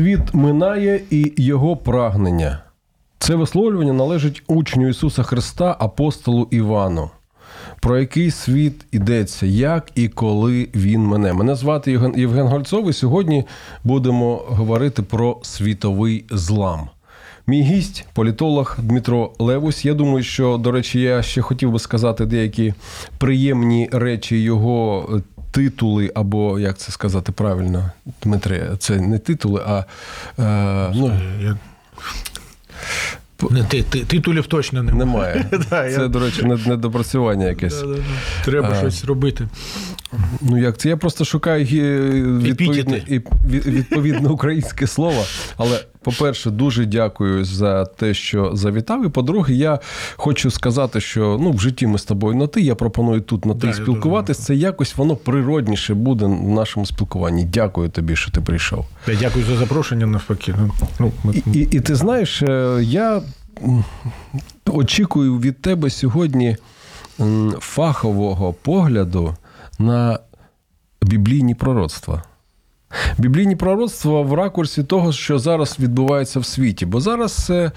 Світ минає і його прагнення. Це висловлювання належить учню Ісуса Христа, апостолу Івану. Про який світ йдеться, як і коли він мене. Мене звати Євген, Гольцов, і сьогодні будемо говорити про світовий злам. Мій гість, політолог Дмитро Левусь. Я думаю, що, до речі, я ще хотів би сказати деякі приємні речі його титули, або як це сказати правильно, Дмитре, це не титули, а е, ну, Я... Не, ти, ти, титулів точно немає. немає. Це, до речі, не- недопрацювання якесь. Треба щось робити. Ну як це? Я просто шукаю відповідне, відповідне українське слово. Але, по-перше, дуже дякую за те, що завітав. І по-друге, я хочу сказати, що ну, в житті ми з тобою на ти. Я пропоную тут на ти Да, спілкуватись. Це якось воно природніше буде в нашому спілкуванні. Дякую тобі, що ти прийшов. Я дякую за запрошення навпаки. Ну, ну, ми- І, і, і ти знаєш, е, я очікую від тебе сьогодні фахового погляду на біблійні пророцтва. Біблійні пророцтва в ракурсі того, що зараз відбувається в світі. Бо зараз, е,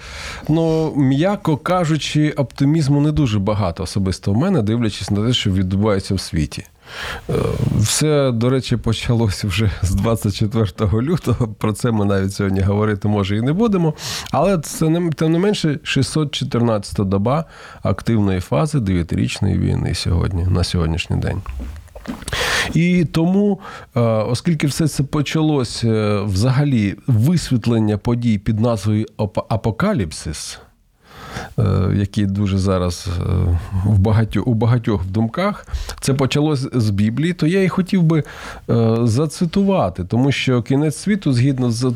ну, м'яко кажучи, оптимізму не дуже багато особисто в мене, дивлячись на те, що відбувається в світі. Е, Все, до речі, почалося вже з 24 лютого. Про це ми навіть сьогодні говорити може і не будемо. Але це не тим не менше 614 доба активної фази дев'ятирічної війни сьогодні, на сьогоднішній день. І тому, е, оскільки все це почалося е, взагалі висвітлення подій під назвою «Апо- Апокаліпсис, е, які дуже зараз е, в багатьох, у багатьох в думках, це почалось з Біблії, то я і хотів би е, зацитувати, тому що кінець світу, згідно з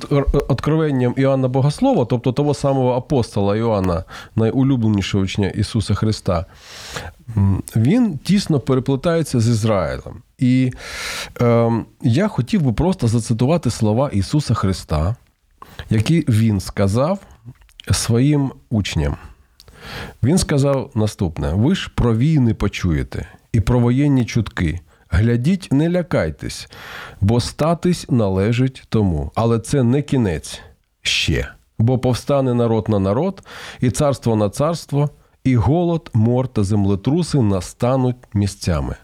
откровенням Іоанна Богослова, тобто того самого апостола Іоанна, найулюбленішого учня Ісуса Христа, він тісно переплетається з Ізраїлем. І е, я хотів би просто зацитувати слова Ісуса Христа, які він сказав своїм учням. Він сказав наступне: ви ж про війни почуєте і про воєнні чутки. Глядіть, не лякайтесь, бо статись належить тому. Але це не кінець ще. Бо повстане народ на народ, і царство на царство, і голод, мор та землетруси настануть місцями.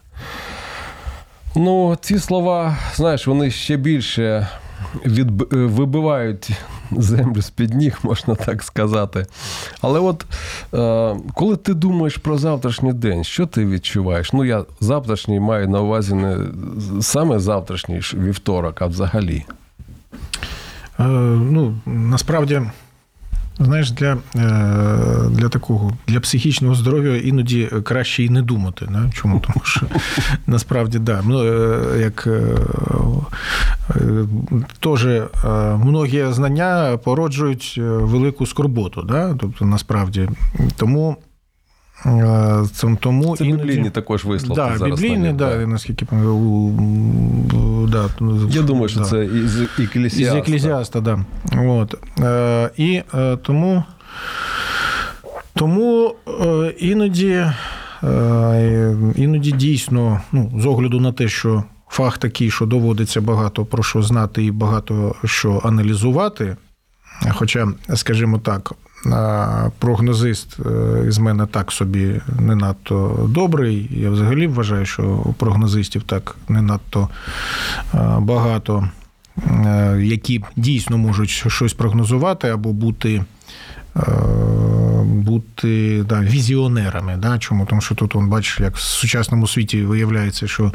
Ну, ці слова, знаєш, вони ще більше від, вибивають землю з-під ніг, можна так сказати. Але от е, коли ти думаєш про завтрашній день, що ти відчуваєш? Ну, я завтрашній маю на увазі не саме завтрашній вівторок, а взагалі. Е, ну, насправді, знаєш, для, е, для такого для психічного здоров'я іноді краще і не думати. Не? Чому? Тому що насправді, да, ну, е, як е, теж многі знання породжують велику скорботу. Да? Тобто, насправді, тому. Це- Тому Це іноді- біблійні також висловки Да, зараз. біблійний, навіть, да, да. наскільки пам'ятаю, да, Я думаю, що да. це із Із Екклесіаста. еклезіаста, да. От. Е, і е, тому, тому е, іноді, іноді дійсно, ну, з огляду на те, що фах такий, що доводиться багато про що знати і багато що аналізувати. Хоча, скажімо так, прогнозист е, із мене так собі не надто добрий. Я взагалі вважаю, що прогнозистів так не надто е, багато, е, які дійсно можуть щось прогнозувати або бути. Бути да, візіонерами. Да? Чому? Тому що тут, он, бачиш, як в сучасному світі виявляється, що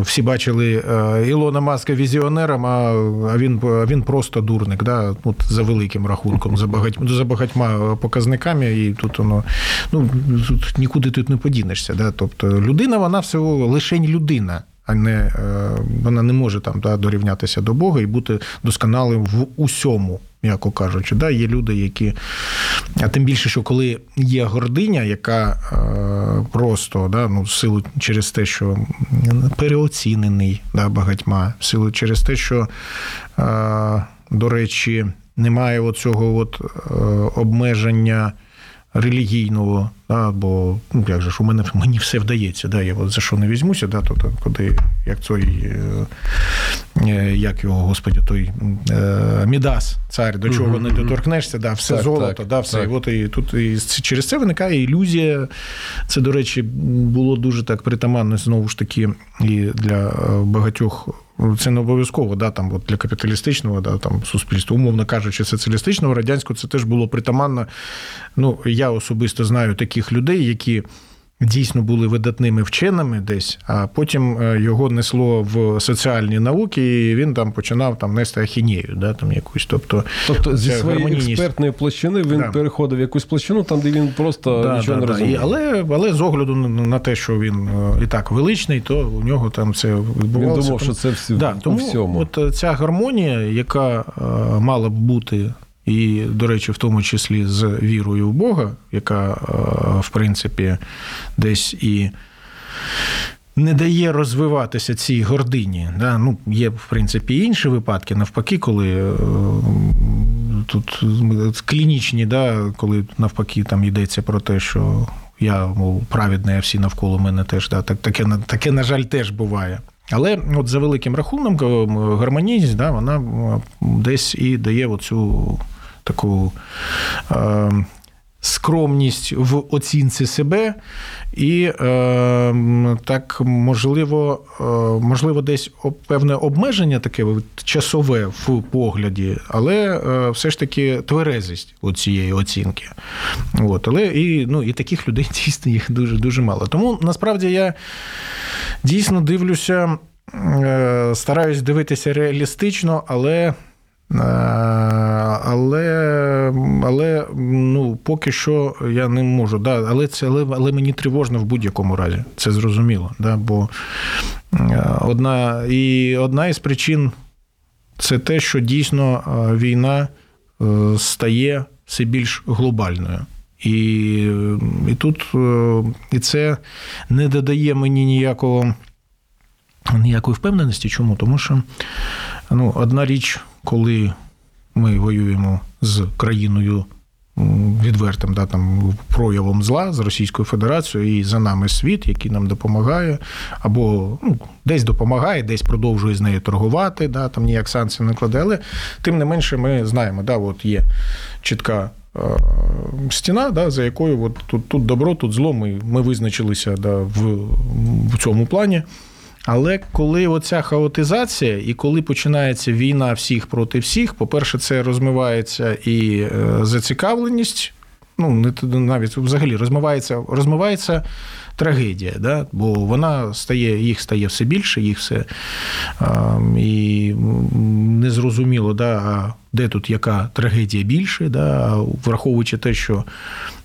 всі бачили Ілона Маска візіонером, а, він, він просто дурник, да? От, за великим рахунком, за, багать, за багатьма показниками, і тут воно ну, тут нікуди тут не подінешся. Да? Тобто людина, вона всього лише людина. а не е, вона не може там да, дорівнятися до Бога і бути досконалим в усьому, м'яко кажучи. Да, Є люди, які. А тим більше, що коли є гординя, яка е, просто да, ну, силу через те, що переоцінений да, багатьма, силу через те, що, е, до речі, немає оцього от, е, обмеження релігійного, да, бо ну, як же ж у мене мені все вдається, да, я от за що не візьмуся, да, то, то куди, як той, е, е, як його, господі, той е, Мідас, цар, до чого не доторкнешся, да, все Так, золото, так, да, все. так. І от і тут і через це виникає ілюзія. Це, до речі, було дуже так притаманно знову ж таки і для багатьох. Це не обов'язково, да, там, от для капіталістичного да, там, суспільства, умовно кажучи, соціалістичного, радянського, це теж було притаманно. Ну, я особисто знаю таких людей, які дійсно були видатними вченими десь, а потім е, його несло в соціальні науки, і він там починав там нести ахінею, да, там якусь. Тобто, Тобто зі своєї гармонійність. експертної площини він Да. переходив в якусь площину, там, де він просто Да, нічого да, не да. розуміє. І, але, але з огляду на- те, що він е, і так величний, то у нього там це Він думав, що це всі, Да, у всьому. от е, ця гармонія, яка мала б бути, і, до речі, в тому числі з вірою в Бога, яка, е, в принципі, десь і. Не дає розвиватися цій гордині. Да? Ну, є, в принципі, інші випадки, навпаки, коли е, тут клінічні, да, коли навпаки там йдеться про те, що я мов, праведний, а всі навколо мене теж. Да, так, таке, таке, на жаль, теж буває. Але от за великим рахунком гармонійність, да, вона е, десь і дає оцю таку. Е, Скромність в оцінці себе, і е, так можливо, е, можливо, десь певне обмеження таке часове в погляді, але е, все ж таки тверезість цієї оцінки. От, але і, ну, і таких людей дійсно їх дуже дуже мало. Тому насправді я дійсно дивлюся, е, стараюсь дивитися реалістично, але. Е, Але, але ну, поки що я не можу. Да, але, це, але, але мені тривожно в будь-якому разі. Це зрозуміло. Да, бо е, одна, і одна із причин це те, що дійсно е, війна стає все більш глобальною. І, і тут і це не додає мені ніякого ніякої впевненості. Чому? Тому що ну, одна річ, коли ми воюємо з країною відвертим да, там, проявом зла з Російською Федерацією і за нами світ, який нам допомагає, або ну, десь допомагає, десь продовжує з нею торгувати, да, там ніяк санкцій не кладе. Але тим не менше ми знаємо, да, от є чітка. е, Стіна, да, за якою от тут, тут добро, тут зло, ми, ми визначилися да, в, в цьому плані. Але коли оця хаотизація, і коли починається війна всіх проти всіх, по-перше, це розмивається і е, зацікавленість. Ну, не навіть взагалі розмивається, розмивається трагедія, да? бо вона стає, їх стає все більше, їх все а, і незрозуміло, да, де тут яка трагедія більше, да? враховуючи те, що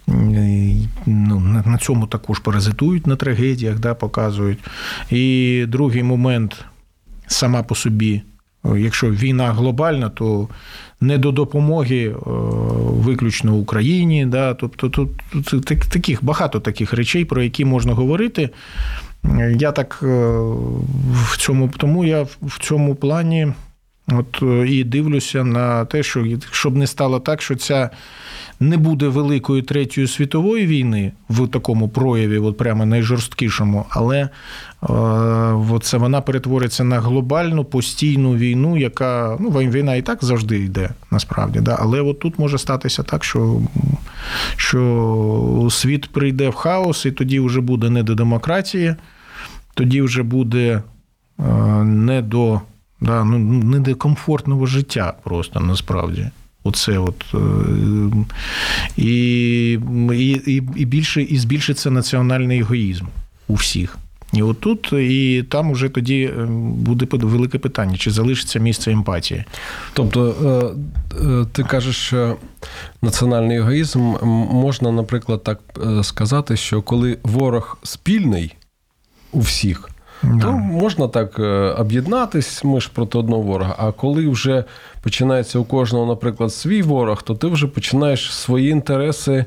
ну, на- цьому також паразитують на трагедіях, да, показують. І другий момент сама по собі, якщо війна глобальна, то не до допомоги е, виключно Україні. Да, тобто тут таких багато таких речей, про які можна говорити. Я так е, в цьому, тому я в цьому плані от е, і дивлюся на те, що щоб не стало так, що ця не буде великої третьої світової війни в такому прояві, от прямо найжорсткішому, але е, це вона перетвориться на глобальну постійну війну, яка ну війна і так завжди йде, насправді. Да? Але от тут може статися так, що, що світ прийде в хаос, і тоді вже буде не до демократії, тоді вже буде е, не до, да, ну, не до комфортного життя просто насправді. Оце от е, і, і, і, більше і збільшиться національний егоїзм у всіх. І отут, і там уже тоді е, буде велике питання, чи залишиться місце емпатії. Тобто, е, ти кажеш, що національний егоїзм можна, наприклад, так сказати, що коли ворог спільний у всіх, то можна так е, об'єднатись, ми ж проти одного ворога. А коли вже починається у кожного, наприклад, свій ворог, то ти вже починаєш свої інтереси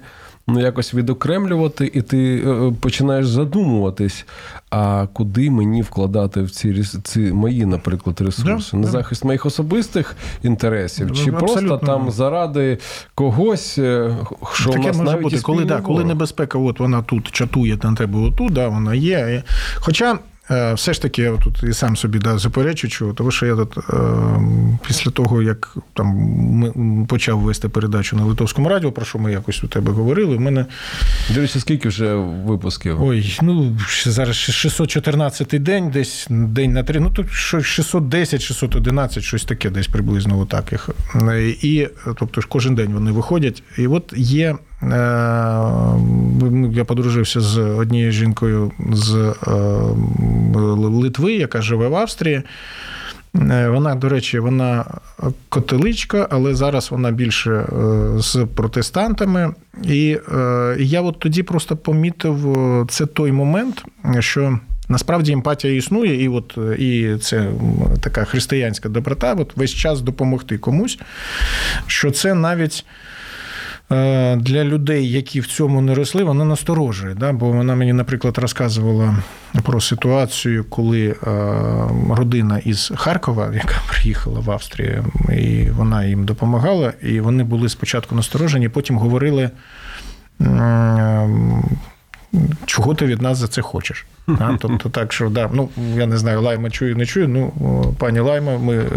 ну, якось відокремлювати, і ти е, починаєш задумуватись, а куди мені вкладати в ці, ці мої, наприклад, ресурси? Да, На захист моїх особистих інтересів, Ну, чи просто там заради когось, е, що Таке у нас може навіть бути, коли, да, коли небезпека, от вона тут чатує на тебе отут, да, вона є. Хоча. Е, Все ж таки, я тут і сам собі да, заперечу, тому що я тут е, після того, як там почав вести передачу на Литовському радіо, про що ми якось у тебе говорили, в мене речі, скільки вже випусків? ой, ну зараз ще 614 день, десь день на три, ну тут що 610, 611, щось таке, десь приблизно отак їх. Е, І тобто ж кожен день вони виходять. І от є. Е, Я подружився з однією жінкою з е, Литви, яка живе в Австрії. Е, Вона, до речі, вона католичка, але зараз вона більше з протестантами. І я от тоді просто помітив це той момент, що. Насправді емпатія існує, і от і це така християнська доброта, от весь час допомогти комусь, що це навіть для людей, які в цьому не росли, вона насторожує. Да? Бо вона мені, наприклад, розказувала про ситуацію, коли е, родина із Харкова, яка приїхала в Австрію, і вона їм допомагала, і вони були спочатку насторожені, потім говорили. Чого ти від нас за це хочеш? А, тобто, так що да, ну я не знаю, лайма чую, не чую. Ну, пані Лайма, ми е,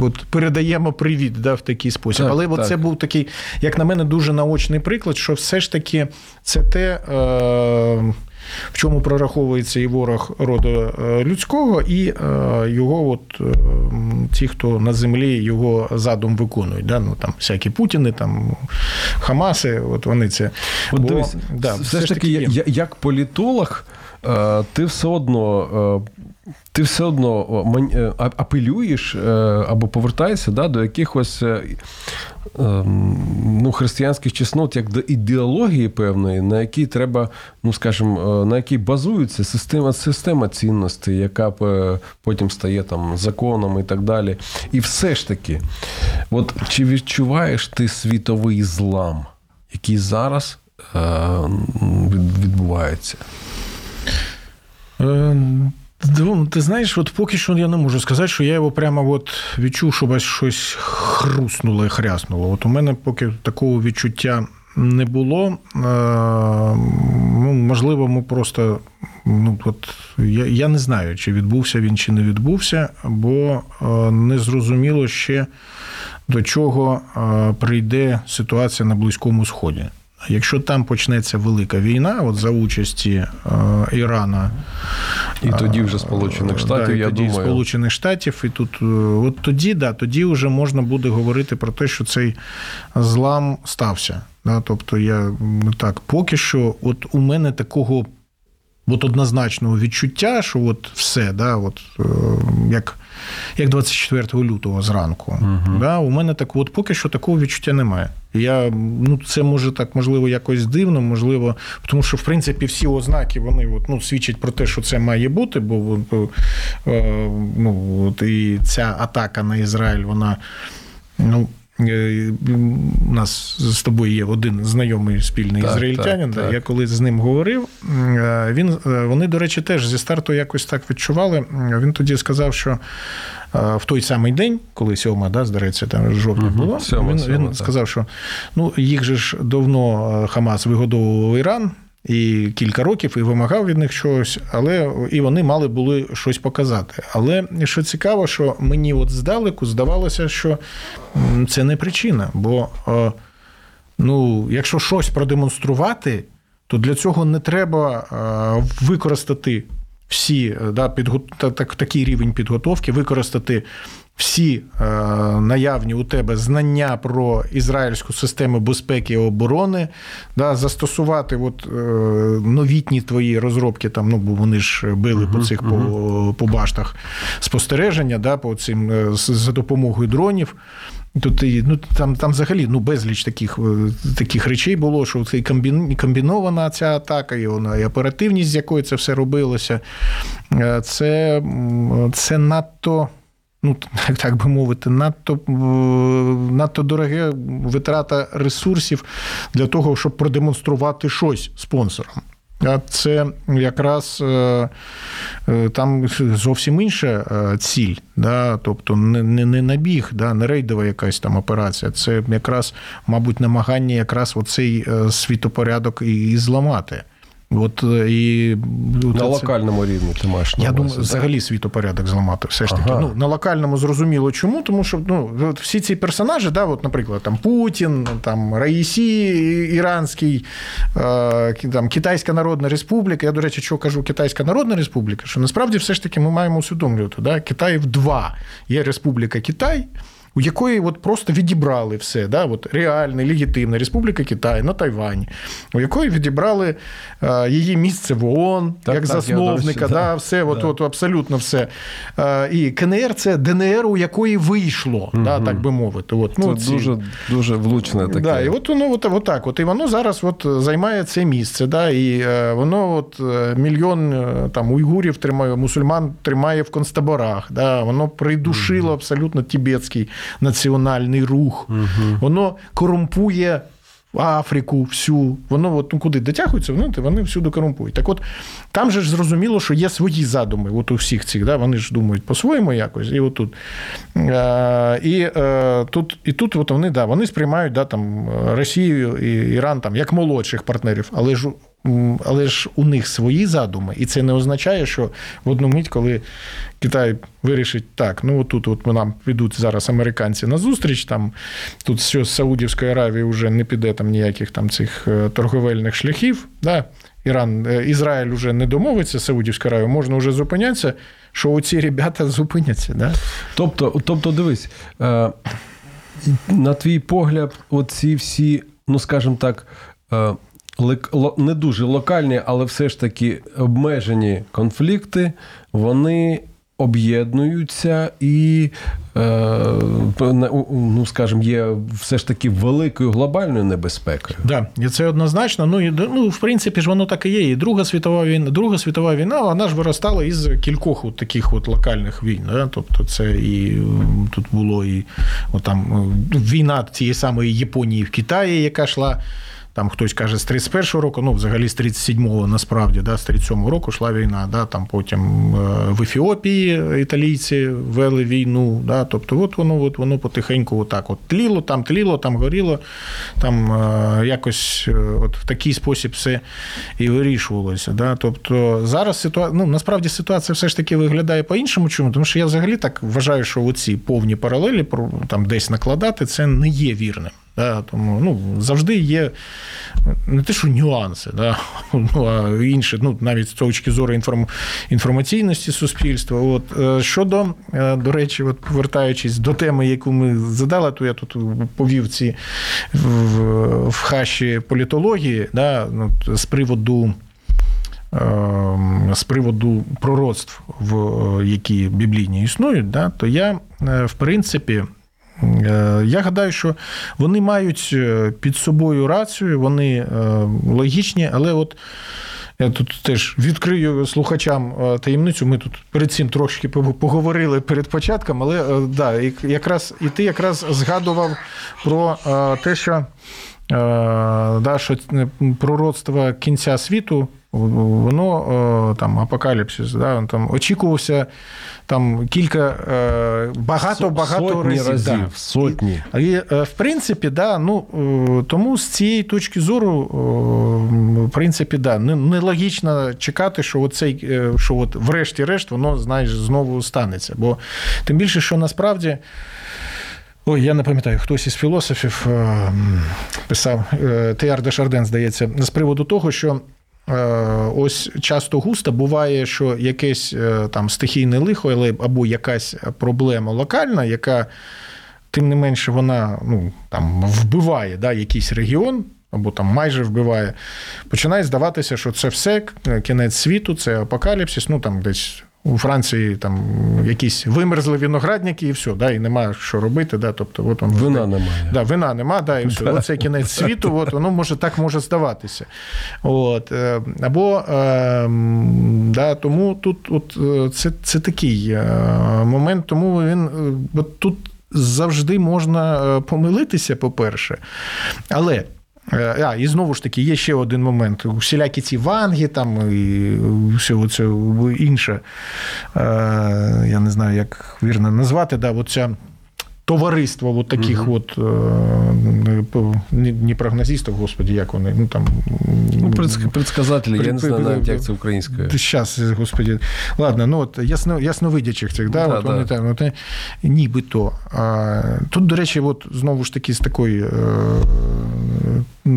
от, передаємо привіт да, в такий спосіб. Так, Але от так. це був такий, як на мене, дуже наочний приклад, що все ж таки це те. Е, в чому прораховується і ворог роду е, людського, і е, його, от е, ті, хто на землі його задум виконують. Да? Ну, там, всякі Путіни, там, Хамаси, от вони це. От Бо, дивись, да, все, ж таки, є. я- як політолог, ти все одно. Ти все одно апелюєш або повертаєшся да, до якихось ну, християнських чеснот, як до ідеології певної, на якій треба, ну скажімо, е, на якій базується система, система цінностей, яка е, потім стає там законом і так далі. І все ж таки, от чи відчуваєш ти світовий злам, який зараз е, відбувається? Ну, Ти знаєш, от поки що я не можу сказати, що я його прямо от відчув, що ось щось хруснуло і хряснуло. От у мене поки такого відчуття не було. Е, Ну, можливо, ми просто. Ну, от, я, я не знаю, чи відбувся він, чи не відбувся, бо е, не зрозуміло ще до чого е, прийде ситуація на Близькому Сході. Якщо там почнеться велика війна, от за участі е, Ірана І тоді вже Сполучених Штатів, да, і я тоді думаю. Сполучених Штатів, і тут е, от тоді, да, тоді вже можна буде говорити про те, що цей злам стався. Да, тобто я так, поки що, от у мене такого от однозначного відчуття, що от все, да, от, е, як, як 24 лютого зранку. Да, у мене так, от поки що такого відчуття немає. Я, ну, це може так, можливо, якось дивно, можливо, тому що, в принципі, всі ознаки вони от, ну, свідчать про те, що це має бути, бо от, е, ну, от, і ця атака на Ізраїль, вона. Ну, е, у нас з тобою є один знайомий спільний Так, ізраїльтянин. так, так. Я коли з ним говорив, е, він, е, вони, до речі, теж зі старту якось так відчували. Він тоді сказав, що е, в той самий день, коли сьома, да, здається, там жовтня Мгм, було, сьома, він, сьома, він сказав, що ну, їх же ж давно е, Хамас вигодовував Іран. І кілька років і вимагав від них чогось, але і вони мали були щось показати. Але що цікаво, що мені от здалеку здавалося, що це не причина. Бо е, ну, якщо щось продемонструвати, то для цього не треба е, використати всі е, да, підго... так, такий рівень підготовки, використати всі е, наявні у тебе знання про ізраїльську систему безпеки і оборони, да, застосувати от, е, новітні твої розробки, там, ну, бо вони ж били по цих по, по баштах спостереження, да, по цим, е, за допомогою дронів. Тут і, ну, там, там взагалі ну, безліч таких, е, таких речей було, що це і комбінована ця атака, і вона і оперативність, з якою це все робилося. Е, Це, це надто. Ну, так, би мовити, надто, е, надто дороге витрата ресурсів для того, щоб продемонструвати щось спонсорам. А Це якраз е, е, там зовсім інша ціль, да? тобто не, не, не набіг, да? не рейдова якась там операція. Це якраз, мабуть, намагання якраз оцей світопорядок і зламати. От, е, і, На це- локальному рівні ти маєш. на я увазі, думаю, так? взагалі світопорядок зламати. Все ж таки. Ага. Ну, на локальному зрозуміло чому, тому що ну, от всі ці персонажі, да, от, наприклад, там Путін, там Раїсі Іранський, е, там, Китайська Народна Республіка. Я, до речі, що кажу Китайська Народна Республіка, що насправді все ж таки ми маємо усвідомлювати, да, Китаїв два. Є Республіка Китай. У якої от просто відібрали все, да, от реальна, легітимна Республіка Китай на Тайвані, у якої відібрали е, її місце в ООН Так, як так, засновника, да, да. все, от, Да. от, абсолютно все. Е, І КНР це ДНР, у якої вийшло, да, так би мовити. От, ну, Це ці- дуже, дуже влучне таке. Да, і от воно от, от так. От, і воно зараз от займає це місце. Да, і е, воно от е, мільйон е, там, уйгурів тримає, мусульман тримає в концтаборах. Да, воно придушило абсолютно тібетський національний рух. Воно корумпує. Африку всю, воно от, ну, куди дотягується, вони, вони всюди корумпують. Так от там же ж зрозуміло, що є свої задуми от у всіх цих, да, вони ж думають по-своєму якось, і отут. Е, і, е, тут, і тут от вони, да, вони сприймають да, там, Росію і Іран там, як молодших партнерів, але ж, але ж у них свої задуми, і це не означає, що в одну мить, коли Китай вирішить, так, ну отут от нам підуть зараз американці на зустріч, там тут що з Саудівської Аравії вже не піде там ніяких там цих е, торговельних шляхів. Да? Іран, е, Ізраїль вже не домовиться з Саудівською Аравією, можна вже зупинятися, що оці ребята зупиняться. Да? Тобто, тобто, дивись, е, на твій погляд, оці всі, ну скажімо так, не дуже локальні, але все ж таки обмежені конфлікти, вони об'єднуються і, е, ну, скажімо, є все ж таки великою глобальною небезпекою. Да, і це однозначно. Ну і ну, в принципі ж воно так і є. І Друга світова війна, Друга світова війна, вона ж виростала із кількох от таких от локальних війн. Да? Тобто, це і тут було і от там війна цієї самої Японії в Китаї, яка йшла. Там хтось каже з 31-го року, ну взагалі з 37-го насправді, да, з 37-го року йшла війна. Да, там потім е, в Ефіопії італійці вели війну. Да, тобто, от воно, от воно потихеньку отак от тліло, там тліло, там горіло, там е, якось е, от в такий спосіб все і вирішувалося. Да. Тобто зараз ситуація, ну насправді ситуація все ж таки виглядає по-іншому. Чому? Тому що я взагалі так вважаю, що оці повні паралелі там десь накладати це не є вірним. Да, тому ну, завжди є не те, що нюанси, да, ну, а інші, ну, навіть з точки зору інформ, інформаційності суспільства. От, е, щодо, е, до речі, от, повертаючись до теми, яку ми задали, то я тут повів ці в, в хаші політології, да, з приводу. е, З приводу пророцтв, в які біблійні існують, да, то я, е, в принципі, Я гадаю, що вони мають е, під собою рацію, вони е, логічні, але от я тут теж відкрию слухачам е, таємницю. Ми тут перед цим трошки поговорили перед початком, але е, да, якраз і ти якраз згадував про е, те, що, да, що пророцтво кінця світу. Воно там апокаліпсис, да, там очікувався там кілька багато багато сотні разів. разів да. сотні. І, і, в принципі, да, ну тому з цієї точки зору, в принципі, да, нелогічно чекати, що оцей, що от врешті-решт воно знаєш знову станеться. Бо тим більше, що насправді. Ой, я не пам'ятаю, хтось із філософів писав Теар де Шарден, здається, з приводу того, що ось часто густо буває, що якесь там стихійне лихо, або якась проблема локальна, яка, тим не менше, вона ну, там, вбиває да, якийсь регіон. Або там майже вбиває, починає здаватися, що це все кінець світу, це апокаліпсис, ну там десь у Франції там якісь вимерзли виноградники, і все, да, і немає що робити. Да, тобто, от он, Вина немає. Да, вина нема, да, і все. Оце кінець світу, от, воно може так може здаватися. От, е, або е, да, тому тут от, е, це, це такий е, момент, тому він от тут завжди можна помилитися, по-перше. Але. Е, А, і знову ж таки, є ще один момент. Усілякі ці ванги, там і все це інше. Е, Я не знаю, як вірно назвати, да, оця товариство от таких от е, не, не прогнозистів, господі, як вони, ну там. Ну, предск- предсказателі, я не знаю навіть, як це українською. Зараз, господі. Ладно, ну от ясно, ясновидячих цих, да, Да, от вони там, от, нібито. А, тут, до речі, от знову ж таки, з такої е,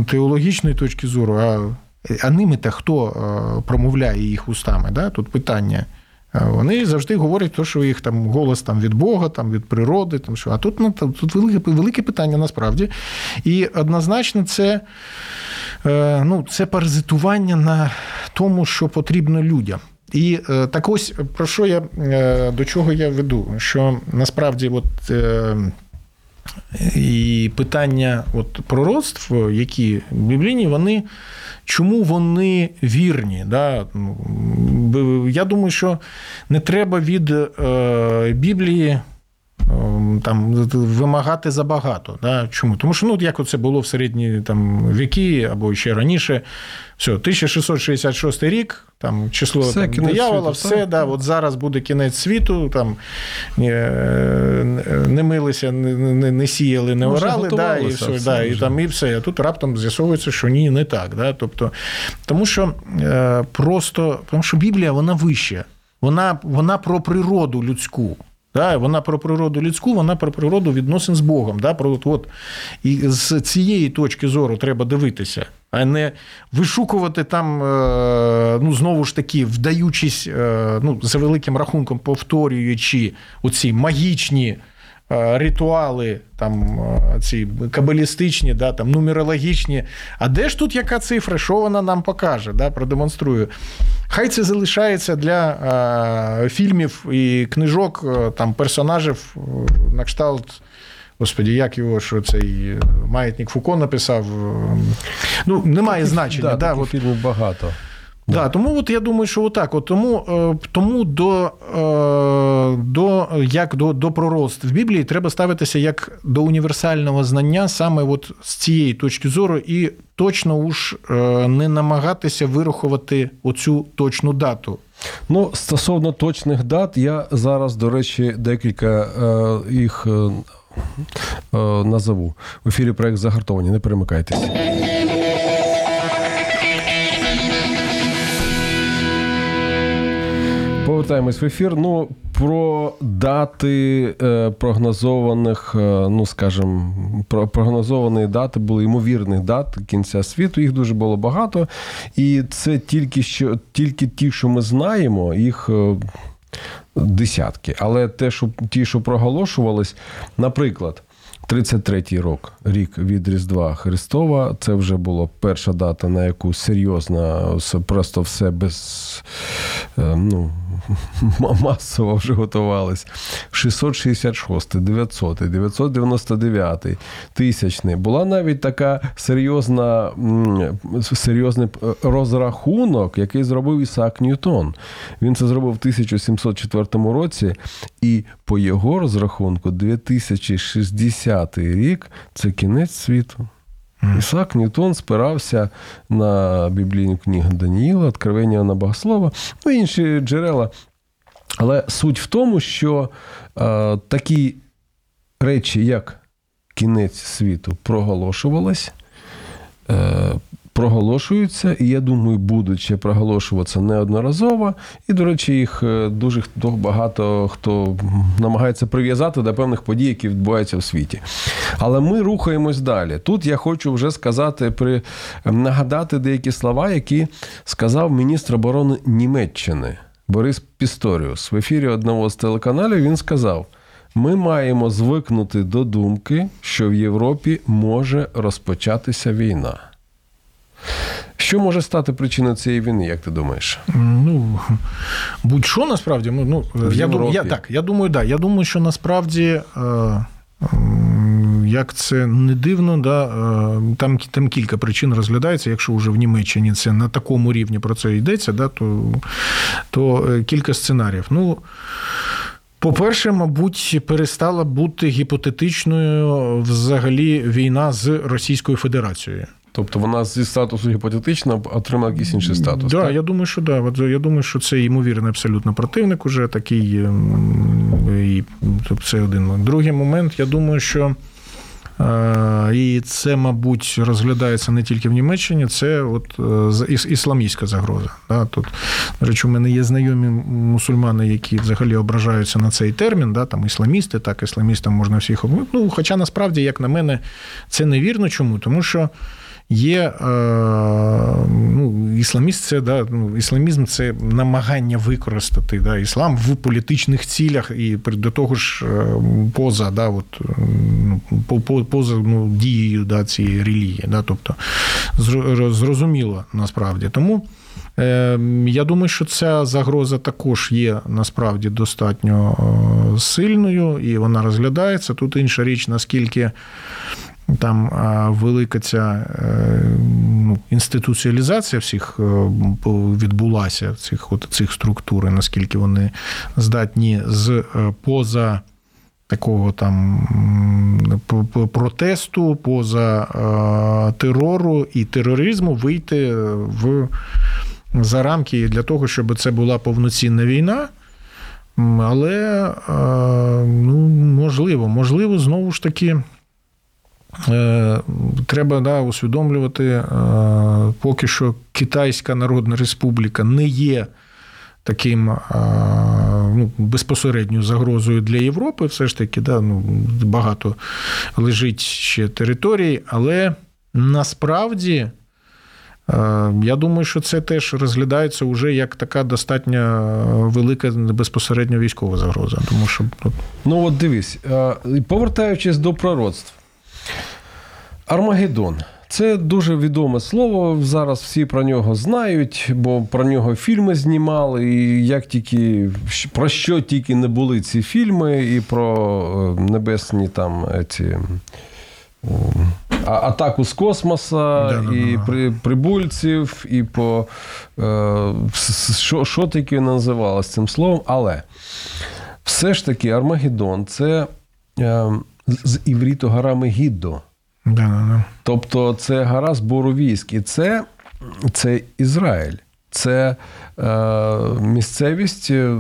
теологічної точки зору, а, а ними-то хто е, промовляє їх устами? Да? Тут питання. Вони завжди говорять, то, що їх там голос там, від Бога, там, від природи, там, що. а тут, ну, тут велике, велике питання насправді. І однозначно це, е, ну, це паразитування на тому, що потрібно людям. І е, так ось про що я е, до чого я веду? Що насправді, от. І питання от, пророцтв, які біблійні, вони чому вони вірні? Да? Ну, Я думаю, що не треба від е, Біблії там, вимагати забагато. Да? Чому? Тому що ну, як це було в середні там, віки або ще раніше, все, 1666 рік, там, число Все, там, диявола, світу, все, так. да, от зараз буде кінець світу, там, е, не милися, не, не, не сіяли, не орали, да, і, все, все да, і, там, і все. А тут раптом з'ясовується, що ні, не так. Да? Тобто, тому що е, просто, тому що Біблія вона вища, вона, вона про природу людську. Да, вона про природу людську, вона про природу відносин з Богом. Да, про, от. І з цієї точки зору треба дивитися, а не вишукувати там, е, ну, знову ж таки, вдаючись, е, ну, за великим рахунком, повторюючи оці магічні ритуали, там, е, ці кабалістичні, да, там, нумерологічні. А де ж тут яка цифра? Що вона нам покаже, да, продемонструє? Хай це залишається для е, фільмів і книжок е, там, персонажів е, на кшталт. Господі, як його, що цей е, маятник Фуко написав. е, Ну, немає значення. Да, Да, от, фільмів багато. Да, тому от я думаю, що отак. От, тому е, тому до, е, до, як до, до пророцтв в Біблії треба ставитися як до універсального знання саме от з цієї точки зору, і точно уж е, не намагатися вирахувати оцю точну дату. Ну, стосовно точних дат, я зараз, до речі, декілька їх назову. В ефірі проект загартовані, не перемикайтеся. Повертаємось в ефір. Ну, про дати е, прогнозованих, е, ну скажімо, про прогнозовані дати були ймовірних дат кінця світу. Їх дуже було багато. І це тільки що тільки ті, що ми знаємо, їх. е, Десятки, але те, що ті, що проголошувались, наприклад, 33-й рок, рік від Різдва Христова, це вже була перша дата, на яку серйозно просто все без е, ну, масово вже готувались. 666, 900, 999, тисячний. Була навіть така серйозна, серйозний е, розрахунок, який зробив Ісаак Ньютон. Він це зробив в 1704 році, і по його розрахунку 2060 рік це кінець світу. Ісаак Ньютон спирався на біблійну книгу Даніїла, Откровення на Богослова, ну інші джерела. Але суть в тому, що е, такі речі, як кінець світу, проголошувались, е, проголошуються, і я думаю, будуть ще проголошуватися неодноразово. І, до речі, їх е, дуже багато хто намагається прив'язати до певних подій, які відбуваються в світі. Але ми рухаємось далі. Тут я хочу вже сказати, при нагадати деякі слова, які сказав міністр оборони Німеччини Борис Пісторіус. В ефірі одного з телеканалів він сказав. Ми маємо звикнути до думки, що в Європі може розпочатися війна. Що може стати причиною цієї війни, як ти думаєш? Ну, будь-що насправді. Ну, ну, В я, дум- я, так, я думаю, да. Я думаю, що насправді. Е, як це не дивно, да, е, там, там кілька причин розглядається. Якщо вже в Німеччині це на такому рівні про це йдеться, да, то, то е, кілька сценаріїв. Ну, по-перше, мабуть, перестала бути гіпотетичною взагалі війна з Російською Федерацією. Тобто вона зі статусу гіпотетично отримала якийсь інший статус. Да, так? я думаю, що да. От Я думаю, що це ймовірний абсолютно противник уже такий. ем, І це один. Другий момент, я думаю, що. е, І це, мабуть, розглядається не тільки в Німеччині, це от е, ісламістська загроза. Да? Тут, до речі, у мене є знайомі мусульмани, які взагалі ображаються на цей термін, да? там ісламісти, так, ісламістам можна всіх обмити. Ну, хоча насправді, як на мене, це невірно. Чому? Тому що є е, ну, ісламіст, це да, ну, ісламізм це намагання використати да, іслам в політичних цілях і до того ж е, поза, да, от, е, ну, по- по- поза ну, дією да, цієї релігії. Да, тобто зрозуміло насправді. Тому я думаю, що ця загроза також є насправді достатньо сильною, і вона розглядається. Тут інша річ, наскільки там велика ця е, ну, інституціалізація всіх е, відбулася цих, от, цих структур, наскільки вони здатні з е, поза такого там протесту, поза терору і тероризму вийти в за рамки для того, щоб це була повноцінна війна. Але ну, можливо, можливо, знову ж таки. Е, Треба да, усвідомлювати, е, поки що Китайська Народна Республіка не є таким е, ну, безпосередньою загрозою для Європи. Все ж таки, да, ну, багато лежить ще територій, але насправді. Я думаю, що це теж розглядається вже як така достатньо велика безпосередньо військова загроза. Тому що ну, Ну от дивись, повертаючись до пророцтв. Армагеддон. Це дуже відоме слово. Зараз всі про нього знають, бо про нього фільми знімали. І як тільки про що тільки не були ці фільми, і про е, небесні там ці. е, а- Атаку з космоса, Да-да-да. і при, прибульців, і по е, що, що таке називалось цим словом. Але все ж таки Армагеддон це е, з- івріту гора Мегіддо. да, да, да. Тобто це гора збору військ. І це, це Ізраїль. Це е, місцевість, е,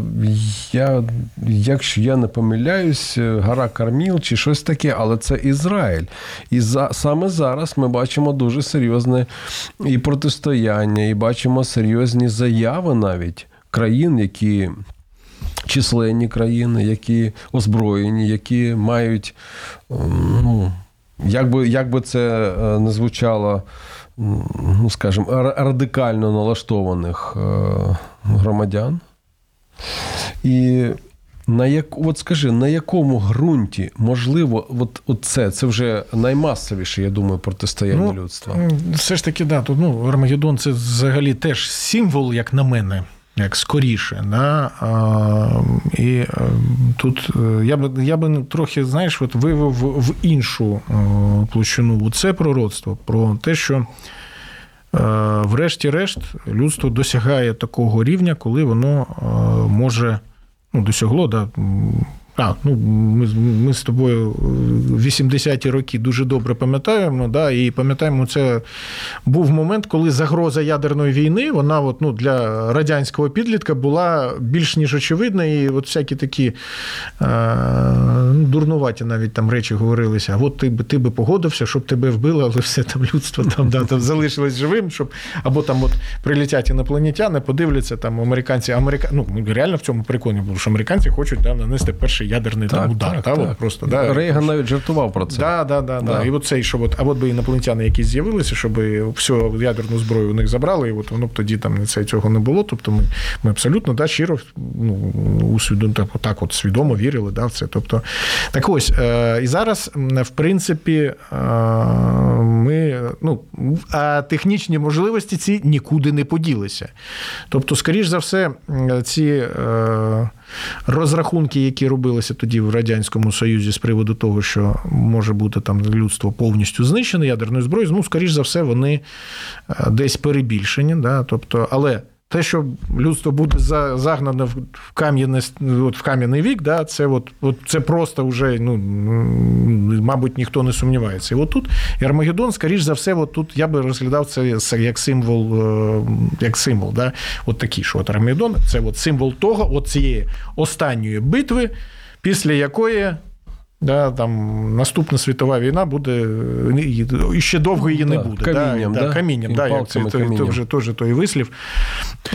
я, якщо я не помиляюсь, е, гора Карміл чи щось таке, але це Ізраїль. І за, саме зараз ми бачимо дуже серйозне і протистояння, і бачимо серйозні заяви навіть країн, які численні країни, які озброєні, які мають, ем, ну, як би, як би це е, не звучало, ну, скажімо, радикально налаштованих е, громадян. І на як, от скажи, на якому ґрунті можливо, от, от це, це вже наймасовіше, я думаю, протистояння Ну, людства. Все ж таки, да, тут ну, Армагеддон це взагалі теж символ, як на мене. Як скоріше, да? і е, тут е, я би я би трохи, знаєш, от вивів в, іншу е, площину це пророцтво про те, що врешті-решт людство досягає такого рівня, коли воно може ну, досягло, да, а, ну, ми, ми з тобою в 80-ті роки дуже добре пам'ятаємо, да, і пам'ятаємо, це був момент, коли загроза ядерної війни, вона от, ну, для радянського підлітка була більш ніж очевидна, і от всякі такі е, ну, дурнуваті навіть там речі говорилися. От ти би ти би погодився, щоб тебе вбили, але все там людство там, да, там залишилось живим, щоб або там от прилетять інопланетяни, подивляться там американці, америка... ну, реально в цьому переконані, що американці хочуть да, нанести перший ядерний там, удар. та, От, просто, да, Рейган навіть жартував про це. Да, да, да, да. Да. І от цей, щоб от, а от би інопланетяни якісь з'явилися, щоб всю ядерну зброю у них забрали, і от воно б тоді там це, цього не було. Тобто ми, ми абсолютно да, щиро ну, усвідом, так, так от свідомо вірили да, в це. Тобто, так ось, е, і зараз, в принципі, е, ми, ну, а технічні можливості ці нікуди не поділися. Тобто, скоріш за все, ці е, розрахунки, які робилися тоді в Радянському Союзі з приводу того, що може бути там людство повністю знищене ядерною зброєю, ну, скоріш за все, вони е, десь перебільшені. Да? Тобто, але те, що людство буде загнане в кам'яний от в кам'яний вік, да, це от, от це просто вже, ну, мабуть, ніхто не сумнівається. І от тут Армагеддон, скоріш за все, от тут я би розглядав це як символ, е, як символ, да, от такий, що от Армагеддон – це от символ того, от цієї останньої битви, після якої Да, там Наступна світова війна буде, і ще довго її не да, буде. Камінням, да, да? камінням, да, як це, камінням. То, вже теж той вислів.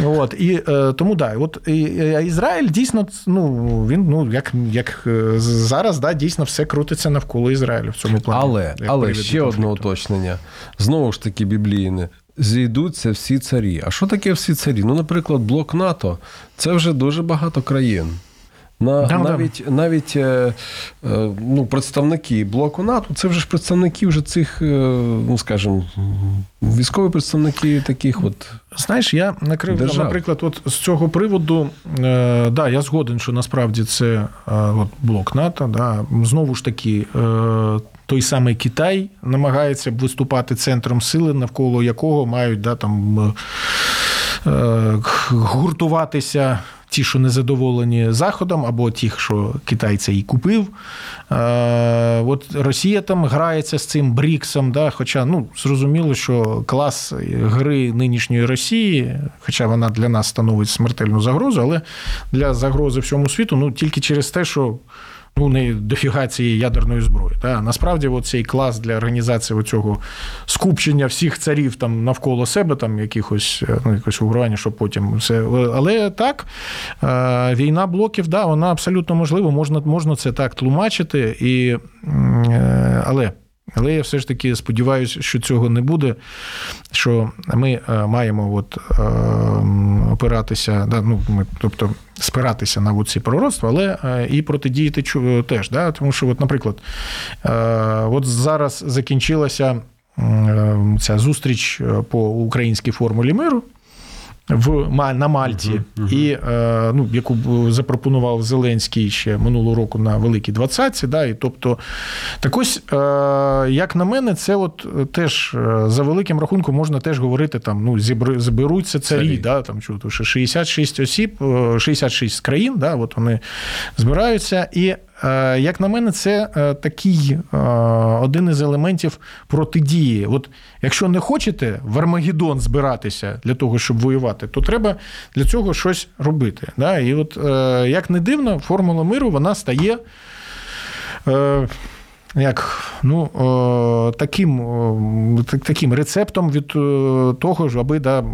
От, і, е, Тому да, от, і, Ізраїль дійсно, ну, він, ну, як як е, зараз, да, дійсно все крутиться навколо Ізраїлю в цьому плані. Але але ще одне уточнення. Знову ж таки, біблійне. Зійдуться всі царі. А що таке всі царі? Ну, наприклад, блок НАТО це вже дуже багато країн. На, да, Навіть да. навіть е, е, ну, представники блоку НАТО, це вже ж представники вже цих, е, ну скажімо, військові представники таких от. Знаєш, я накрив, держав. наприклад, от з цього приводу, е, да, я згоден, що насправді це е, от, блок НАТО. Да, Знову ж таки, е, той самий Китай намагається виступати центром сили, навколо якого мають да, там, гуртуватися ті, що не задоволені Заходом, або ті, що Китай це і купив. Е, от Росія там грається з цим Бріксом. Да, Хоча ну, зрозуміло, що клас гри нинішньої Росії, хоча вона для нас становить смертельну загрозу, але для загрози всьому світу ну, тільки через те, що ну не дофіга цієї ядерної зброї. Та насправді цей клас для організації цього скупчення всіх царів там навколо себе, там якихось е, ну, якось угрування, що потім все. Але так, е, війна блоків, да, вона абсолютно можлива, можна, можна це так тлумачити, і е, але. Але я все ж таки сподіваюся, що цього не буде. Що ми е, маємо от, е, опиратися, да, ну, ми, тобто спиратися на ці пророцтва, але е, і протидіяти теж. Да? Тому що, от, наприклад, от зараз закінчилася ця зустріч по українській формулі миру в на Мальті, uh-huh, uh-huh. і е, ну, яку запропонував Зеленський ще минулого року на Великій Двадцятці. Да, і тобто, так ось, е, як на мене, це от теж е, за великим рахунком можна теж говорити там, ну, зберуться царі, царі. Да, там, що 66 осіб, 66 країн, да, от вони збираються. І Е, як на мене, це е, такий е, один із елементів протидії. От Якщо не хочете в Армагеддон збиратися для того, щоб воювати, то треба для цього щось робити. І от як не дивно, формула миру вона стає як ну, таким таким рецептом від того, аби да,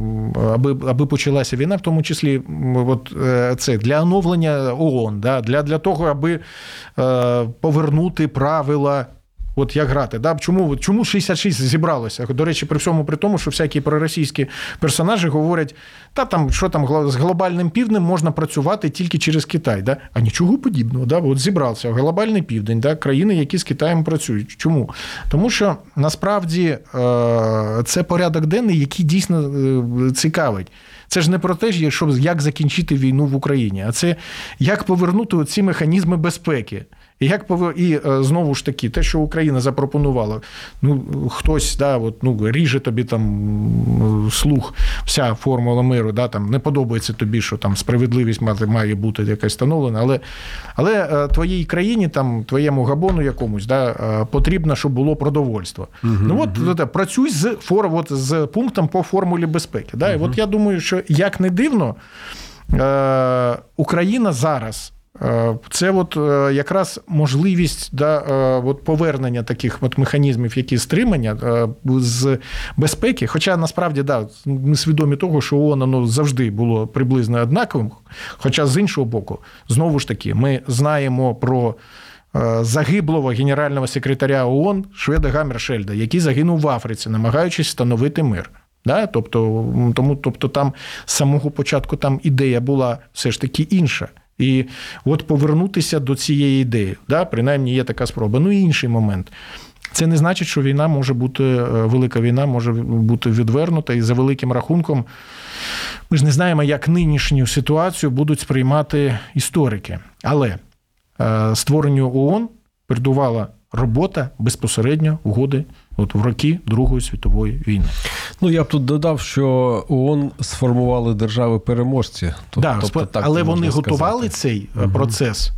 аби, аби почалася війна, в тому числі от е, це для оновлення ООН, да, для, для того, аби е, повернути правила От як грати. Да? Чому чому 66 зібралося? До речі, при всьому при тому, що всякі проросійські персонажі говорять, та там що там з глобальним півднем можна працювати тільки через Китай. Да? А нічого подібного. Да? От зібрався глобальний південь, да? країни, які з Китаєм працюють. Чому? Тому що насправді е, це порядок денний, який дійсно е, цікавить. Це ж не про те, як закінчити війну в Україні, а це як повернути ці механізми безпеки. І як і е, знову ж таки, те, що Україна запропонувала, ну хтось да, от, ну, ріже тобі там слух, вся формула миру, да, там не подобається тобі, що там справедливість має бути якась встановлена, але але е, твоїй країні, там, твоєму габону якомусь, да, е, потрібно, щоб було продовольство. Угу, ну от угу. працюй з фор, от, з пунктом по формулі безпеки. Да, угу. І от я думаю, що як не дивно, Україна зараз. Е, це от е, якраз можливість да, е, от повернення таких от механізмів, які стримання з безпеки. Хоча насправді да, ми свідомі того, що ООН воно завжди було приблизно однаковим. Хоча з іншого боку, знову ж таки, ми знаємо про. Загиблого генерального секретаря ООН Шведа Гаммершельда, який загинув в Африці, намагаючись встановити мир. Да? Тобто, тому, тобто там з самого початку там ідея була все ж таки інша. І от повернутися до цієї ідеї, да, принаймні є така спроба. Ну і інший момент. Це не значить, що війна може бути, е, велика війна може бути відвернута і за великим рахунком. Ми ж не знаємо, як нинішню ситуацію будуть сприймати історики. Але е, створенню ООН передувала робота безпосередньо угоди от в роки Другої світової війни. Ну я б тут додав, що ООН сформували держави переможці. Да, але вони готували цей угу. процес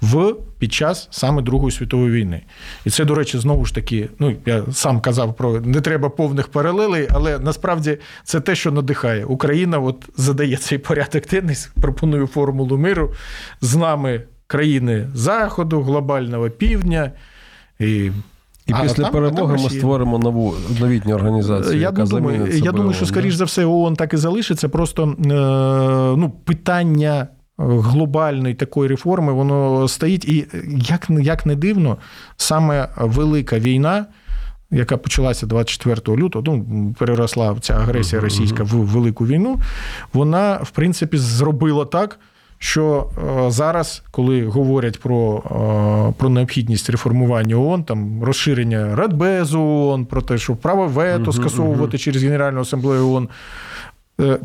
в під час саме Другої світової війни. І це, до речі, знову ж таки, ну я сам казав про не треба повних паралелей, але насправді це те, що надихає. Україна от задає цей порядок денний, пропонує формулу миру з нами країни Заходу, глобального півдня. І і а, після там, перемоги ми створимо нову новітню організацію. Я яка думаю, я думаю, що скоріш за все ООН так і залишиться. Просто е, ну, питання глобальної такої реформи воно стоїть. І як, як не дивно, саме велика війна. Яка почалася 24 лютого, ну, переросла ця агресія російська в велику війну, вона, в принципі, зробила так, що е, зараз, коли говорять про е, про необхідність реформування ООН, там розширення Радбезу ООН, про те, що право вето скасовувати через Генеральну асамблею ООН,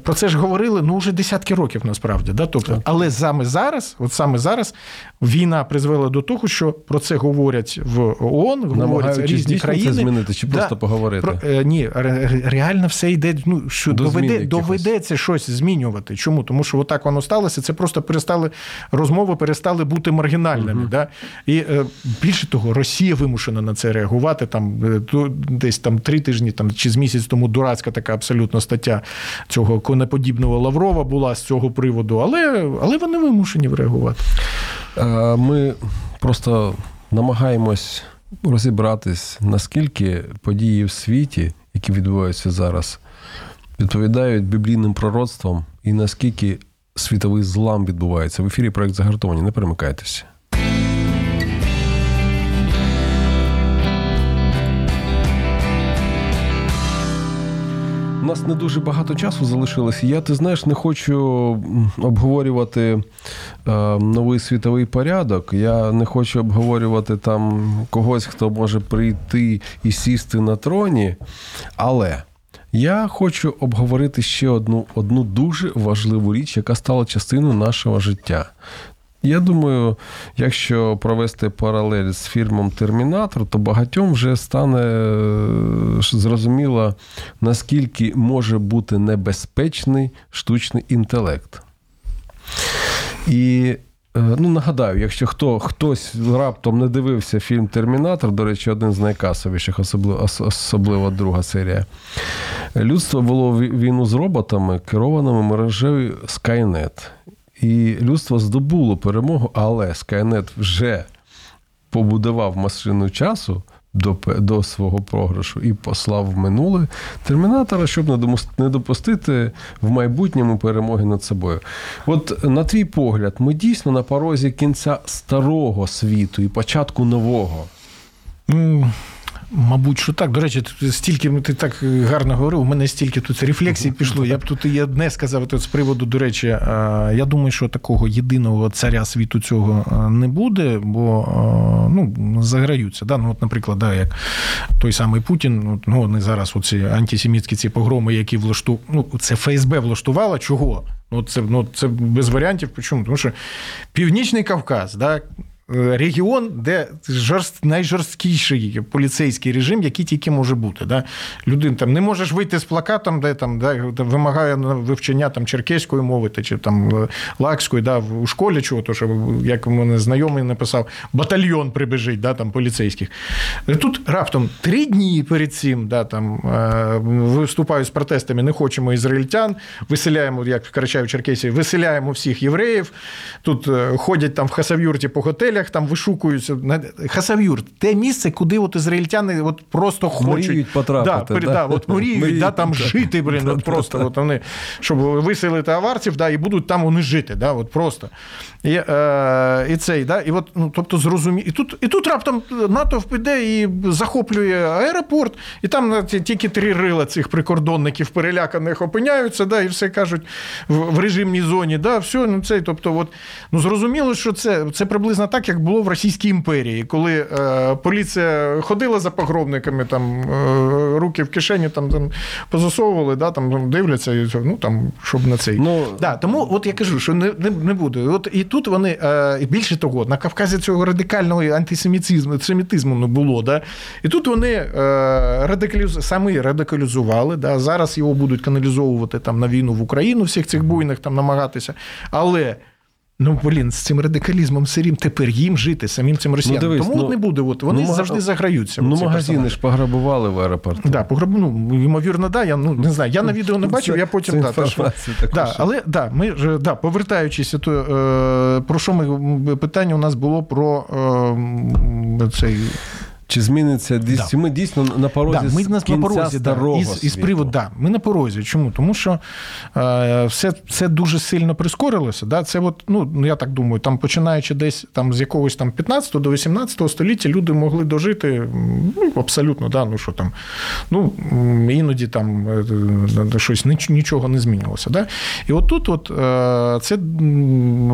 про це ж говорили ну вже десятки років насправді. Да? Тобто, але саме зараз, от саме зараз, війна призвела до того, що про це говорять в ООН, говорять різні країни. це змінити чи да, просто поговорити? Про, е, ні, реально все йде. Ну що до доведе, доведеться щось змінювати. Чому? Тому що отак воно сталося. Це просто перестали розмови, перестали бути маргінальними. Угу. Да? І е, більше того, Росія вимушена на це реагувати. Там е, десь там три тижні, там чи з місяць тому дурацька така абсолютно стаття цього конеподібного Лаврова була з цього приводу, але, але вони вимушені реагувати. Ми просто намагаємось розібратись, наскільки події в світі, які відбуваються зараз, відповідають біблійним пророцтвам, і наскільки світовий злам відбувається в ефірі проект загартовані. Не перемикайтеся. У нас не дуже багато часу залишилося. Я, ти знаєш, не хочу обговорювати е, новий світовий порядок. Я не хочу обговорювати там когось, хто може прийти і сісти на троні. Але я хочу обговорити ще одну, одну дуже важливу річ, яка стала частиною нашого життя. Я думаю, якщо провести паралель з фільмом Термінатор, то багатьом вже стане е, зрозуміло, наскільки може бути небезпечний штучний інтелект. І е, ну, нагадаю, якщо хто, хтось раптом не дивився фільм Термінатор, до речі, один з найкасовіших, особливо, особливо друга серія, людство було війну з роботами, керованими мережею Skynet. І людство здобуло перемогу, але Skynet вже побудував машину часу до до свого програшу і послав в минуле термінатора, щоб не допустити в майбутньому перемоги над собою. От на твій погляд, ми дійсно на порозі кінця старого світу і початку нового. Мабуть, що так. До речі, стільки ти так гарно говорив, у мене стільки тут рефлексій пішло. Я б тут і одне сказав тут з приводу, до речі, я думаю, що такого єдиного царя світу цього не буде, бо ну, заграються. Да? Ну, от, Наприклад, да, як той самий Путін, ну, вони зараз оці антисемітські ці погроми, які влашту... ну, це ФСБ влаштувало, чого? Ну, це ну, це без варіантів. Чому? Тому що Північний Кавказ, да, Е, регіон, де жорст, найжорсткіший поліцейський режим, який тільки може бути. Да? Людин там не можеш вийти з плакатом, де там да, вимагає вивчення там, черкеської мови чи там е, лакської да, в школі, чого, то що, як мене знайомий написав, батальйон прибежить да, там, поліцейських. Тут раптом три дні перед цим да, там, е, виступають з протестами, не хочемо ізраїльтян, виселяємо, як в Карачаєво-Черкесі, виселяємо всіх євреїв. Тут ходять там в Хасавюрті по готелях готелях там вишукуються. Хасавюр, те місце, куди от ізраїльтяни от просто хочуть мріють потрапити. Да, да? Да, от мріють, мріють да, там жити, блін, от просто от вони, щоб виселити аварців, да, і будуть там вони жити. Да, от просто. І е, і цей, да, і от, ну, тобто зрозумі... І тут і тут раптом НАТО піде і захоплює аеропорт, і там тільки три рила цих прикордонників переляканих опиняються, да, і все кажуть в, в режимній зоні. Да, все, ну, цей, тобто, от, ну, Зрозуміло, що це, це приблизно так, як було в Російській імперії, коли е, поліція ходила за погробниками, там е, руки в кишені там, там позасовували, да, там дивляться, і, ну там, щоб на цей. Ну, да, тому от я кажу, що не, не, не буде. От і тут вони е, більше того, на Кавказі цього радикального антисемітизму семітизму не було. Да? І тут вони е, радикаліз... самі радикалізували. Да? Зараз його будуть каналізовувати там на війну в Україну, всіх цих буйних там намагатися. Але. Ну, блін, з цим радикалізмом сирім тепер їм жити, самим цим росіянам. дивись, Тому ну, не буде. От, вони ну, завжди заграються. Ну, магазини персонажі. ж пограбували в аеропорту. Да, пограб... ну, ймовірно, да. Я ну, не знаю. Я на відео не бачив, Це- я потім це да, та, що... да, але да, ми ж да, повертаючись, то е, про що ми питання у нас було про е, цей Чи зміниться дійсно? Ми дійсно на порозі Да, ми з на кінця порозі старого із, із світу. приводу, да, ми на порозі. Чому? Тому що е, все це дуже сильно прискорилося. Да? Це от, ну, ну, я так думаю, там починаючи десь там, з якогось там 15 до 18 століття люди могли дожити ну, абсолютно, да, ну що там, ну, іноді там е, е, щось нічого не змінювалося. Да? І от тут от, е, це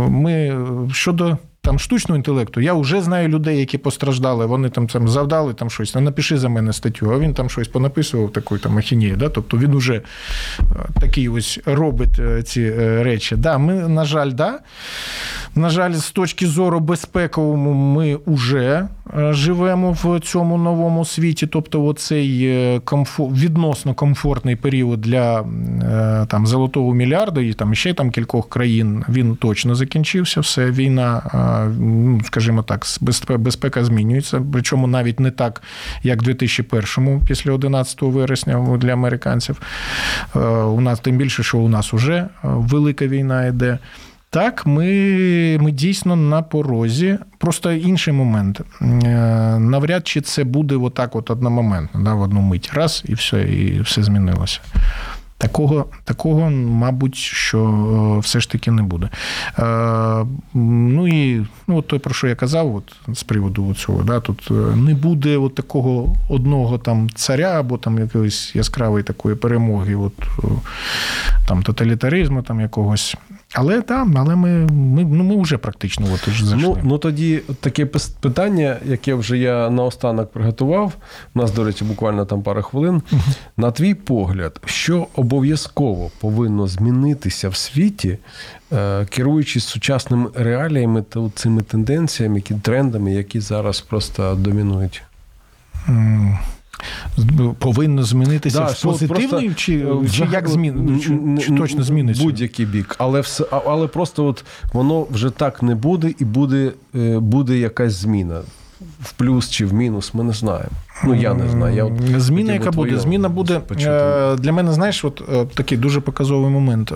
ми щодо. Там штучного інтелекту. Я вже знаю людей, які постраждали, вони там, там завдали там щось. Ну, напиши за мене статтю, а він там щось понаписував такої там ахінеї. Да? Тобто він уже е, такий ось робить е, ці е, речі. Да, ми, на жаль, да. На жаль, з точки зору безпековому, ми вже живемо в цьому новому світі. Тобто, оцей комфор... відносно комфортний період для там, золотого мільярда і там ще там кількох країн він точно закінчився. Все, війна, скажімо так, безпека, змінюється. Причому навіть не так, як в 2001-му, після 11 вересня для американців. Е, У нас тим більше, що у нас вже велика війна йде. Так, ми, ми дійсно на порозі. Просто інший момент. Е, Навряд чи це буде отак, от одномоментно, да, в одну мить. Раз і все, і все змінилося. Такого, такого, мабуть, що е, все ж таки не буде. Е, ну і ну, от той, про що я казав, от, з приводу цього, да, тут е, не буде от такого одного там царя або там якоїсь яскравої такої перемоги, от, е, там, тоталітаризму там якогось. Але так, але ми, ми, ну, ми вже практично от, ж зайшли. Ну, ну тоді таке питання, яке вже я наостанок приготував. У нас, до речі, буквально там пара хвилин. На твій погляд, що обов'язково повинно змінитися в світі, е, керуючись сучасними реаліями та цими тенденціями, які трендами, які зараз просто домінують? Повинно змінитися Да, в позитивний, просто, чи, чи як змін, чи, чи точно зміниться? Будь-який бік. Але, все, але просто от воно вже так не буде, і буде, е, буде якась зміна. В плюс чи в мінус, ми не знаємо. Ну, я не знаю. Я от Зміна, яка буде? твоє Зміна буде почути. е, для мене, знаєш, от е, такий дуже показовий момент.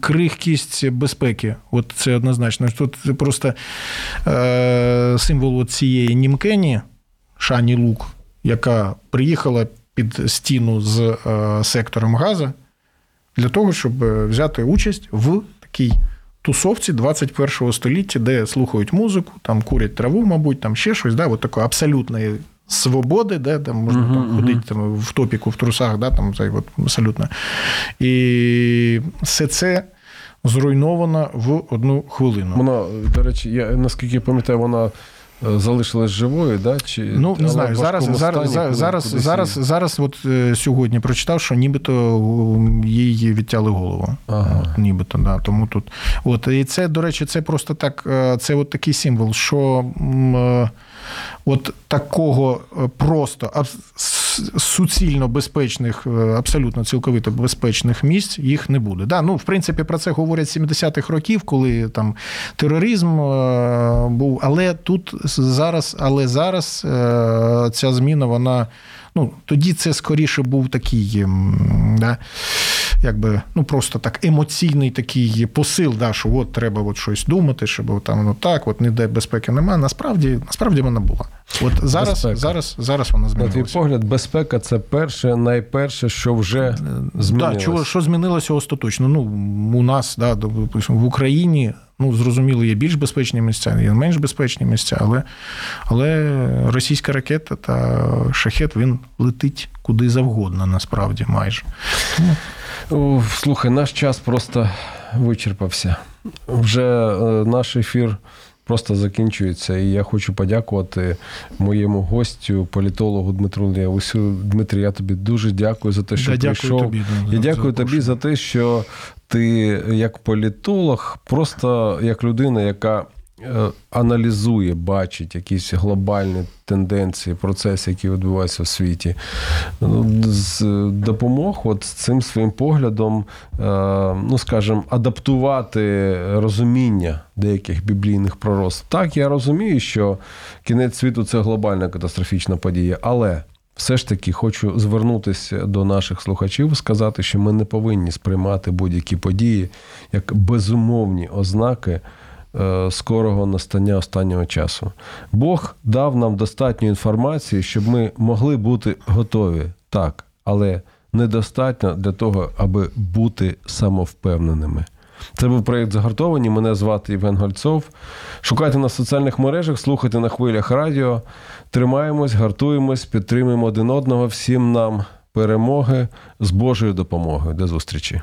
Крихкість безпеки. От це однозначно. Тут просто символ цієї німкені, Шані Лук, яка приїхала під стіну з е, сектором Газа для того, щоб е, взяти участь в такій тусовці 21 століття, де слухають музику, там курять траву, мабуть, там ще щось, да, от такої абсолютної свободи, де там можна Мгм, там, ходити там, в топіку, в трусах, да, там, от, абсолютно. І все це зруйновано в одну хвилину. Вона, до речі, я наскільки пам'ятаю, вона залишилась живою, да? Чи, Ну, не знаю, зараз, зараз, стані, зараз, куди зараз, сіє? зараз, от е, сьогодні прочитав, що нібито її їй відтяли голову. Ага. От, нібито, да. Тому тут. От, і це, до речі, це просто так, е, це от такий символ, що е, от такого е, просто суцільно безпечних, е, абсолютно цілковито безпечних місць їх не буде. Да, ну, в принципі, про це говорять з 70-х років, коли там тероризм е, був. Але тут зараз, але зараз ця зміна, вона. Ну, тоді це скоріше був такий, да, якби, ну просто так емоційний такий посил, да, що от треба от щось думати, щоб там воно так, от ніде безпеки немає. Насправді, насправді вона була. От зараз, Безпека. зараз, зараз вона На твій погляд, безпека це перше, найперше, що вже змінилося. Да, чого, що змінилося остаточно? Ну, у нас, да, допустимо, в Україні, ну, зрозуміло, є більш безпечні місця, є менш безпечні місця, але, але російська ракета та шахет він летить куди завгодно, насправді, майже. О, слухай, наш час просто вичерпався. Вже е, наш ефір просто закінчується. І я хочу подякувати моєму гостю, політологу Дмитру Лєвусю. Дмитрий, я тобі дуже дякую за те, що Да, дякую прийшов. тобі, да, я за дякую тобі за те, що ти як політолог, просто як людина, яка аналізує, бачить якісь глобальні тенденції, процеси, які відбуваються в світі, ну, з допомог от цим своїм поглядом, е, ну скажімо, адаптувати розуміння деяких біблійних пророцтв. Так, я розумію, що кінець світу це глобальна катастрофічна подія, але. Все ж таки хочу звернутися до наших слухачів, сказати, що ми не повинні сприймати будь-які події як безумовні ознаки е, скорого настання останнього часу. Бог дав нам достатньо інформації, щоб ми могли бути готові, так, але недостатньо для того, аби бути самовпевненими. Це був проєкт Загартовані. Мене звати Євген Гольцов. Шукайте на соціальних мережах, слухайте на хвилях радіо. Тримаємось, гартуємось, підтримуємо один одного. Всім нам перемоги з Божою допомогою. До зустрічі!